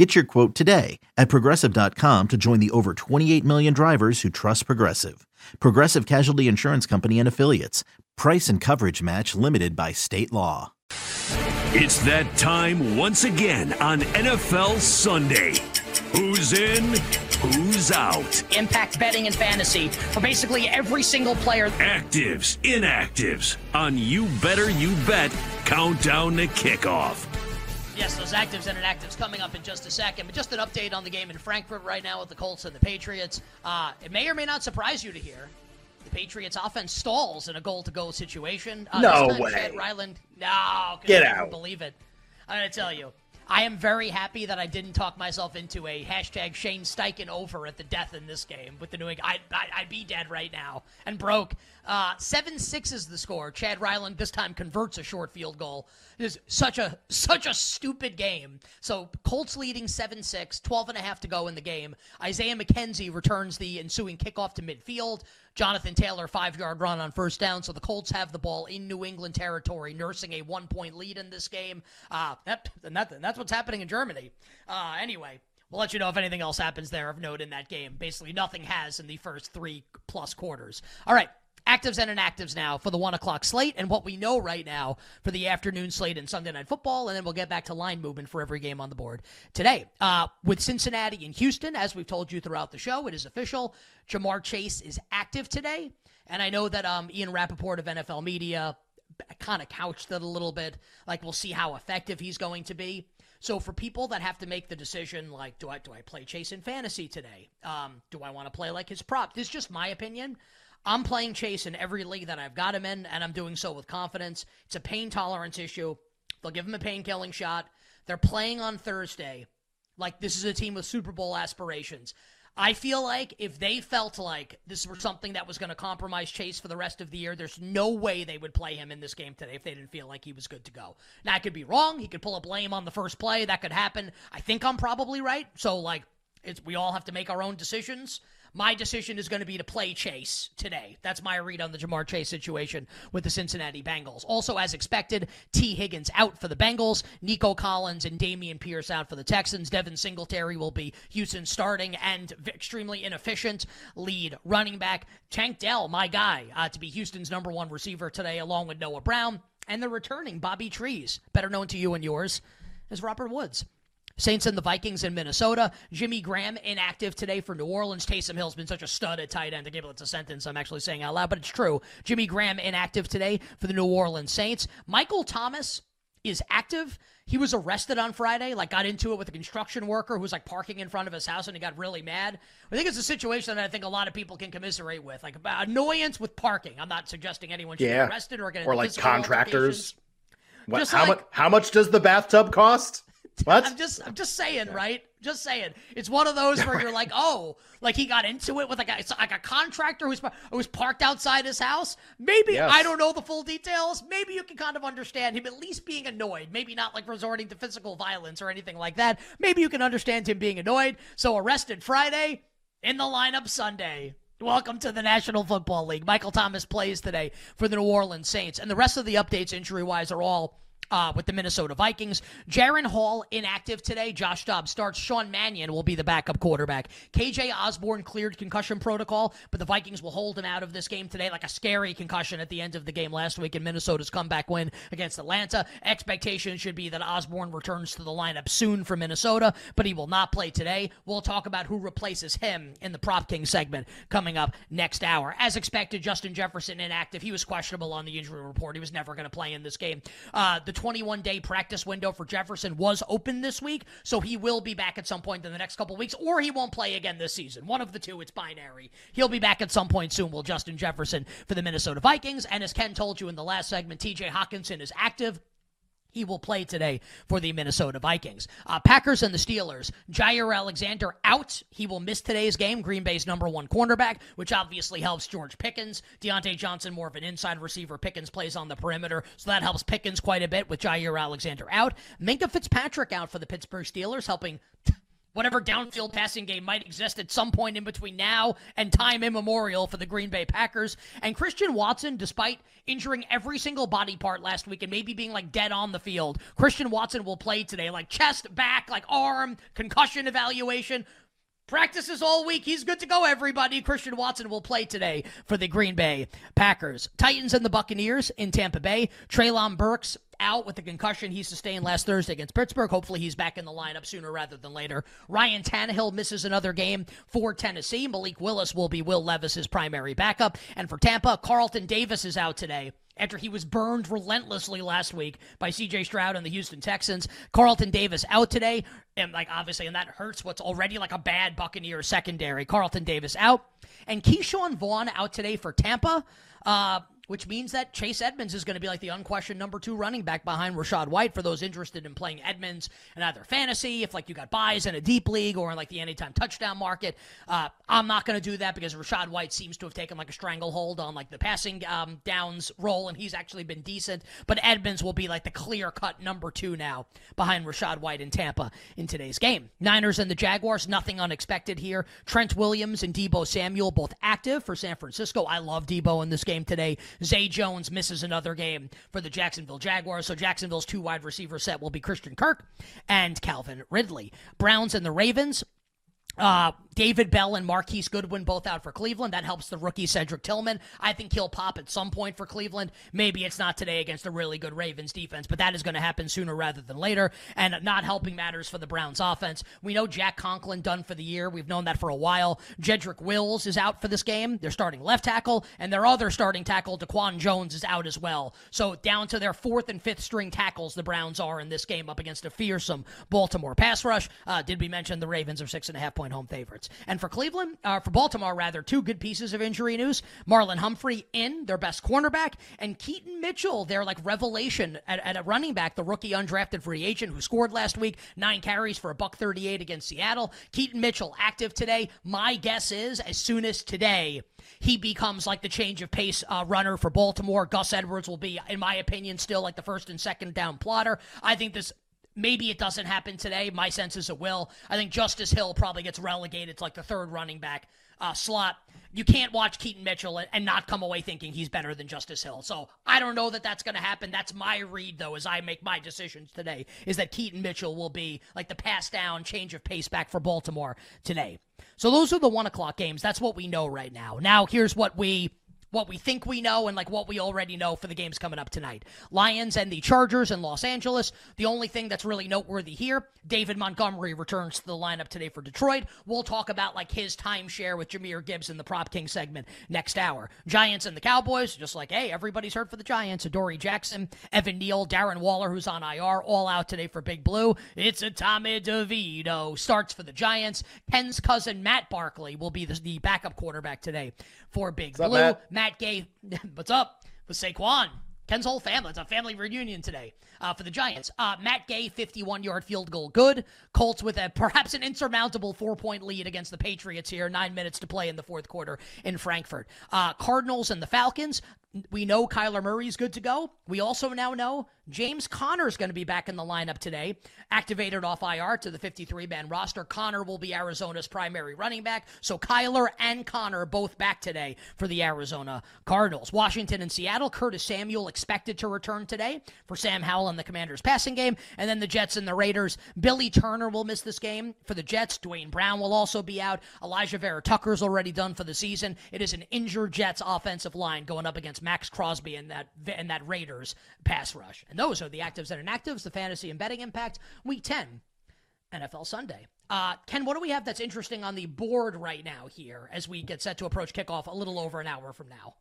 Get your quote today at progressive.com to join the over 28 million drivers who trust Progressive. Progressive Casualty Insurance Company and Affiliates. Price and coverage match limited by state law. It's that time once again on NFL Sunday. Who's in? Who's out? Impact betting and fantasy for basically every single player. Actives, inactives on You Better You Bet Countdown to Kickoff. Yes, those actives and inactives coming up in just a second. But just an update on the game in Frankfurt right now with the Colts and the Patriots. Uh, it may or may not surprise you to hear the Patriots offense stalls in a goal-to-goal situation. Uh, no way. Chad Ryland. No, Get I out. Believe it. I'm gonna tell you. I am very happy that I didn't talk myself into a hashtag Shane Steichen over at the death in this game with the New England. I'd, I'd, I'd be dead right now and broke. Uh, 7 6 is the score. Chad Ryland this time converts a short field goal. It is such a such a stupid game. So Colts leading 7 6, 12 and a half to go in the game. Isaiah McKenzie returns the ensuing kickoff to midfield. Jonathan Taylor, five yard run on first down. So the Colts have the ball in New England territory, nursing a one point lead in this game. Uh, that, and, that, and that's what's happening in Germany. Uh, anyway, we'll let you know if anything else happens there of note in that game. Basically, nothing has in the first three plus quarters. All right. Actives and inactives now for the one o'clock slate, and what we know right now for the afternoon slate and Sunday night football, and then we'll get back to line movement for every game on the board today. Uh, with Cincinnati and Houston, as we've told you throughout the show, it is official. Ja'Marr Chase is active today, and I know that um, Ian Rapoport of NFL Media kind of couched it a little bit. Like we'll see how effective he's going to be. So for people that have to make the decision, like, do I do I play Chase in fantasy today? Um, do I want to play like his prop? This is just my opinion. I'm playing Chase in every league that I've got him in, and I'm doing so with confidence. It's a pain tolerance issue. They'll give him a pain killing shot. They're playing on Thursday. Like this is a team with Super Bowl aspirations. I feel like if they felt like this was something that was going to compromise Chase for the rest of the year, there's no way they would play him in this game today if they didn't feel like he was good to go. Now, I could be wrong. He could pull a blame on the first play. That could happen. I think I'm probably right. So, like, it's we all have to make our own decisions. My decision is going to be to play Chase today. That's my read on the Ja'Marr Chase situation with the Cincinnati Bengals. Also, as expected, Tee Higgins out for the Bengals, Nico Collins and Dameon Pierce out for the Texans. Devin Singletary will be Houston starting and extremely inefficient lead running back. Tank Dell, my guy, uh, to be Houston's number one receiver today, along with Noah Brown. And the returning Bobby Trees, better known to you and yours, as Robert Woods. Saints and the Vikings in Minnesota. Jimmy Graham inactive today for New Orleans. Taysom Hill's been such a stud at tight end. I gave it's a sentence I'm actually saying out loud, but it's true. Jimmy Graham inactive today for the New Orleans Saints. Michael Thomas is active. He was arrested on Friday, like got into it with a construction worker who was like parking in front of his house and he got really mad. I think it's a situation that I think a lot of people can commiserate with, like about annoyance with parking. I'm not suggesting anyone should Yeah. be arrested or get arrested. Or like contractors. What, how like- much? How much does the bathtub cost? What? I'm just I'm just saying, right? Just saying. It's one of those where you're like, oh, like he got into it with like a it's like a contractor who's who was parked outside his house. Maybe Yes. I don't know the full details. Maybe you can kind of understand him at least being annoyed. Maybe not like resorting to physical violence or anything like that. Maybe you can understand him being annoyed. So arrested Friday, in the lineup Sunday. Welcome to the National Football League. Michael Thomas plays today for the New Orleans Saints, and the rest of the updates injury wise are all uh, with the Minnesota Vikings. Jaren Hall inactive today. Josh Dobbs starts. Sean Mannion will be the backup quarterback. KJ Osborn cleared concussion protocol, but the Vikings will hold him out of this game today, like a scary concussion at the end of the game last week in Minnesota's comeback win against Atlanta. Expectations should be that Osborn returns to the lineup soon for Minnesota, but he will not play today. We'll talk about who replaces him in the Prop King segment coming up next hour. As expected, Justin Jefferson inactive. He was questionable on the injury report. He was never going to play in this game. Uh, the 21 day practice window for Jefferson was open this week, so he will be back at some point in the next couple weeks, or he won't play again this season. One of the two, it's binary. He'll be back at some point soon, will Justin Jefferson for the Minnesota Vikings. And as Ken told you in the last segment, TJ Hockenson is active. He will play today for the Minnesota Vikings. Uh, Packers and the Steelers. Jaire Alexander out. He will miss today's game. Green Bay's number one cornerback, which obviously helps George Pickens. Diontae Johnson, more of an inside receiver. Pickens plays on the perimeter, so that helps Pickens quite a bit with Jaire Alexander out. Minkah Fitzpatrick out for the Pittsburgh Steelers, helping whatever downfield passing game might exist at some point in between now and time immemorial for the Green Bay Packers. And Christian Watson, despite injuring every single body part last week and maybe being like dead on the field, Christian Watson will play today, like chest, back, like arm, concussion evaluation. Practices all week. He's good to go, everybody. Christian Watson will play today for the Green Bay Packers. Titans and the Buccaneers in Tampa Bay. Treylon Burks out with the concussion he sustained last Thursday against Pittsburgh. Hopefully, he's back in the lineup sooner rather than later. Ryan Tannehill misses another game for Tennessee. Malik Willis will be Will Levis's primary backup. And for Tampa, Carlton Davis is out today after he was burned relentlessly last week by CJ Stroud and the Houston Texans. Carlton Davis out today. And like obviously, and that hurts what's already like a bad Buccaneer secondary. Carlton Davis out. And Ke'Shawn Vaughn out today for Tampa. Uh, which means that Chase Edmonds is going to be like the unquestioned number two running back behind Rachaad White for those interested in playing Edmonds in either fantasy, if like you got buys in a deep league or in like the anytime touchdown market. Uh, I'm not going to do that because Rachaad White seems to have taken like a stranglehold on like the passing um, downs role, and he's actually been decent. But Edmonds will be like the clear cut number two now behind Rachaad White in Tampa in today's game. Niners and the Jaguars, nothing unexpected here. Trent Williams and Deebo Samuel both active for San Francisco. I love Deebo in this game today. Zay Jones misses another game for the Jacksonville Jaguars. So Jacksonville's two wide receiver set will be Christian Kirk and Calvin Ridley. Browns and the Ravens. Uh, David Bell and Marquise Goodwin both out for Cleveland. That helps the rookie Cedric Tillman. I think he'll pop at some point for Cleveland. Maybe it's not today against a really good Ravens defense, but that is going to happen sooner rather than later. And not helping matters for the Browns offense. We know Jack Conklin done for the year. We've known that for a while. Jedrick Wills is out for this game. They're starting left tackle, and their other starting tackle, Dawand Jones, is out as well. So down to their fourth and fifth string tackles, the Browns are in this game up against a fearsome Baltimore pass rush. Uh, did we mention the Ravens are six and a half point home favorites? And for Cleveland, uh, for Baltimore, rather, two good pieces of injury news. Marlon Humphrey in, their best cornerback, and Keaton Mitchell, their like revelation at, at a running back, the rookie undrafted free agent who scored last week, nine carries for a buck 38 against Seattle. Keaton Mitchell active today. My guess is as soon as today, he becomes like the change of pace uh, runner for Baltimore. Gus Edwards will be, in my opinion, still like the first and second down plotter. I think this Maybe it doesn't happen today. My sense is it will. I think Justice Hill probably gets relegated to like the third running back uh, slot. You can't watch Keaton Mitchell and not come away thinking he's better than Justice Hill. So I don't know that that's going to happen. That's my read, though, as I make my decisions today, is that Keaton Mitchell will be like the pass down, change of pace back for Baltimore today. So those are the one o'clock games. That's what we know right now. Now, here's what we what we think we know and like what we already know for the games coming up tonight. Lions and the Chargers in Los Angeles. The only thing that's really noteworthy here, David Montgomery returns to the lineup today for Detroit. We'll talk about like his timeshare with Jahmyr Gibbs in the Prop King segment next hour. Giants and the Cowboys, just like, hey, everybody's hurt for the Giants. Adoree Jackson, Evan Neal, Darren Waller, who's on IR, all out today for Big Blue. It's a Tommy DeVito. Starts for the Giants. Ken's cousin Matt Barkley will be the, the backup quarterback today for Big What's Blue. up, Matt? Gay, what's up? With Saquon. Ken's whole family. It's a family reunion today uh, for the Giants. Uh, Matt Gay, 51 yard field goal, good. Colts with a perhaps an insurmountable four point lead against the Patriots here. Nine minutes to play in the fourth quarter in Frankfurt. Uh, Cardinals and the Falcons. We know Kyler Murray's good to go. We also now know James Conner is going to be back in the lineup today, activated off IR to the 53 man roster. Conner will be Arizona's primary running back. So Kyler and Conner both back today for the Arizona Cardinals. Washington and Seattle. Curtis Samuel expected to return today for Sam Howell and the Commanders passing game. And then the Jets and the Raiders. Billy Turner will miss this game for the Jets. Duane Brown will also be out. Alijah Vera Tucker's already done for the season. It is an injured Jets offensive line going up against Maxx Crosby and that and that Raiders pass rush. And those are the actives and inactives, the fantasy and betting impact. Week 10, NFL Sunday. Uh, Ken, what do we have that's interesting on the board right now here as we get set to approach kickoff a little over an hour from now?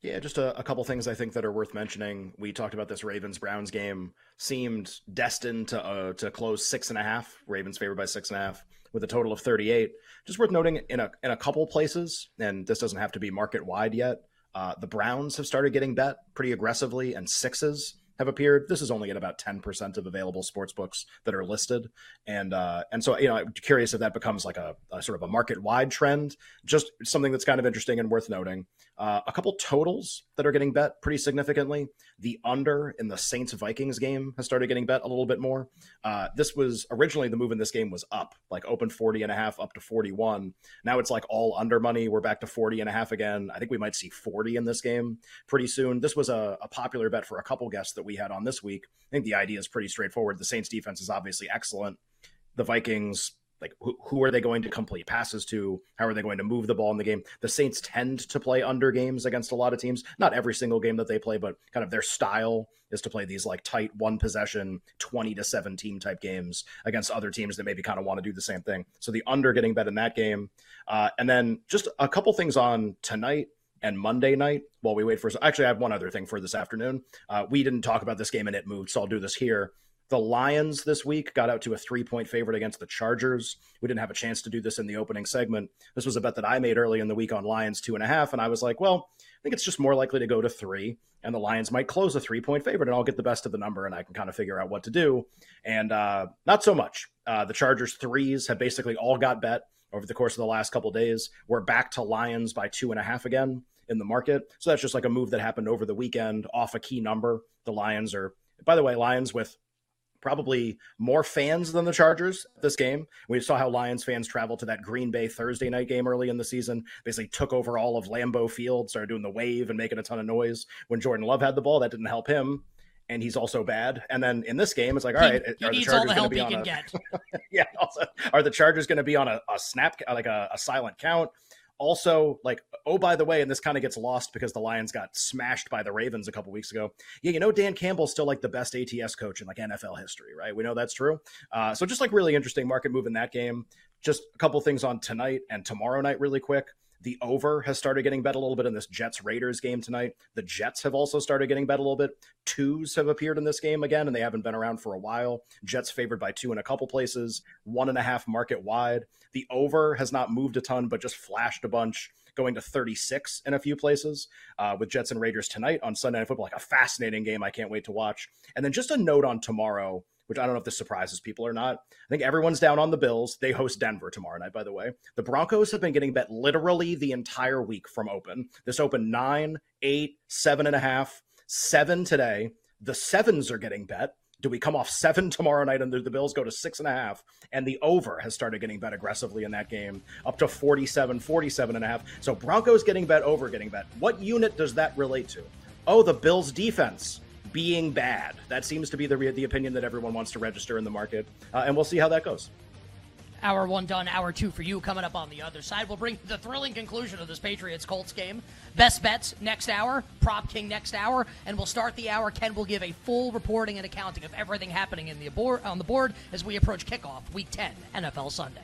Yeah, just a, a, couple things I think that are worth mentioning. We talked about this Ravens Browns game seemed destined to uh, to close six and a half. Ravens favored by six and a half with a total of thirty eight. Just worth noting in a in a couple places, and this doesn't have to be market wide yet. Uh, the Browns have started getting bet pretty aggressively and sixes have appeared. This is only at about 10% of available sports books that are listed. And uh, and so, you know, I'm curious if that becomes like a, a sort of a market wide trend. Just something that's kind of interesting and worth noting. Uh, a couple totals that are getting bet pretty significantly. The under in the Saints Vikings game has started getting bet a little bit more. Uh, this was originally the move in this game was up, like open 40 and a half up to 41. Now it's like all under money. We're back to 40 and a half again. I think we might see 40 in this game pretty soon. This was a, a popular bet for a couple guests that we had on this week. I think the idea is pretty straightforward. The Saints defense is obviously excellent. The Vikings like who, who are they going to complete passes to how are they going to move the ball in the game the saints tend to play under games against a lot of teams not every single game that they play but kind of their style is to play these like tight one possession 20 to 17 type games against other teams that maybe kind of want to do the same thing so the under getting bet in that game uh, and then just a couple things on tonight and Monday night while we wait for. Actually, I have one other thing for this afternoon. Uh, we didn't talk about this game and it moved, so I'll do this here. The Lions this week got out to a three point favorite against the Chargers. We didn't have a chance to do this in the opening segment. This was a bet that I made early in the week on Lions two and a half. And I was like, well, I think it's just more likely to go to three. And the Lions might close a three point favorite, and I'll get the best of the number and I can kind of figure out what to do. And uh, not so much. Uh, the Chargers threes have basically all got bet over the course of the last couple days. We're back to Lions by two and a half again in the market. So that's just like a move that happened over the weekend off a key number. The Lions are, by the way, Lions with probably more fans than the Chargers this game. We saw how Lions fans traveled to that Green Bay Thursday night game early in the season, basically took over all of Lambeau Field, started doing the wave and making a ton of noise when Jordan Love had the ball. That didn't help him. And he's also bad. And then in this game, it's like, all right, he, are he the Chargers going to be on a, get. yeah, also, are the Chargers going to be on a, a snap, like a, a silent count? Also like oh by the way and this kind of gets lost because the lions got smashed by the ravens a couple weeks ago. Yeah you know dan campbell's still like the best ats coach in like nfl history right? We know that's true. Uh, so just like really interesting market move in that game. Just a couple things on tonight and tomorrow night really quick the over has started getting bet a little bit in this Jets Raiders game tonight. The Jets have also started getting bet a little bit. Twos have appeared in this game again, and they haven't been around for a while. Jets favored by two in a couple places, one and a half market wide. The over has not moved a ton, but just flashed a bunch going to 36 in a few places uh, with Jets and Raiders tonight on Sunday Night Football. Like a fascinating game. I can't wait to watch. And then just a note on tomorrow which I don't know if this surprises people or not. I think everyone's down on the Bills. They host Denver tomorrow night, by the way. The Broncos have been getting bet literally the entire week from open. This open nine, eight, seven and a half, seven today. The sevens are getting bet. Do we come off seven tomorrow night and the Bills go to six and a half? And the over has started getting bet aggressively in that game, up to 47, 47 and a half. So Broncos getting bet, over getting bet. What unit does that relate to? Oh, the Bills defense being bad. That seems to be the the opinion that everyone wants to register in the market, uh, and we'll see how that goes. Hour one done, hour two for you. Coming up on the other side, we'll bring the thrilling conclusion of this Patriots Colts game. Best bets next hour, Prop King next hour, and we'll start the hour. Ken will give a full reporting and accounting of everything happening in the on the board as we approach kickoff, Week 10, NFL Sunday.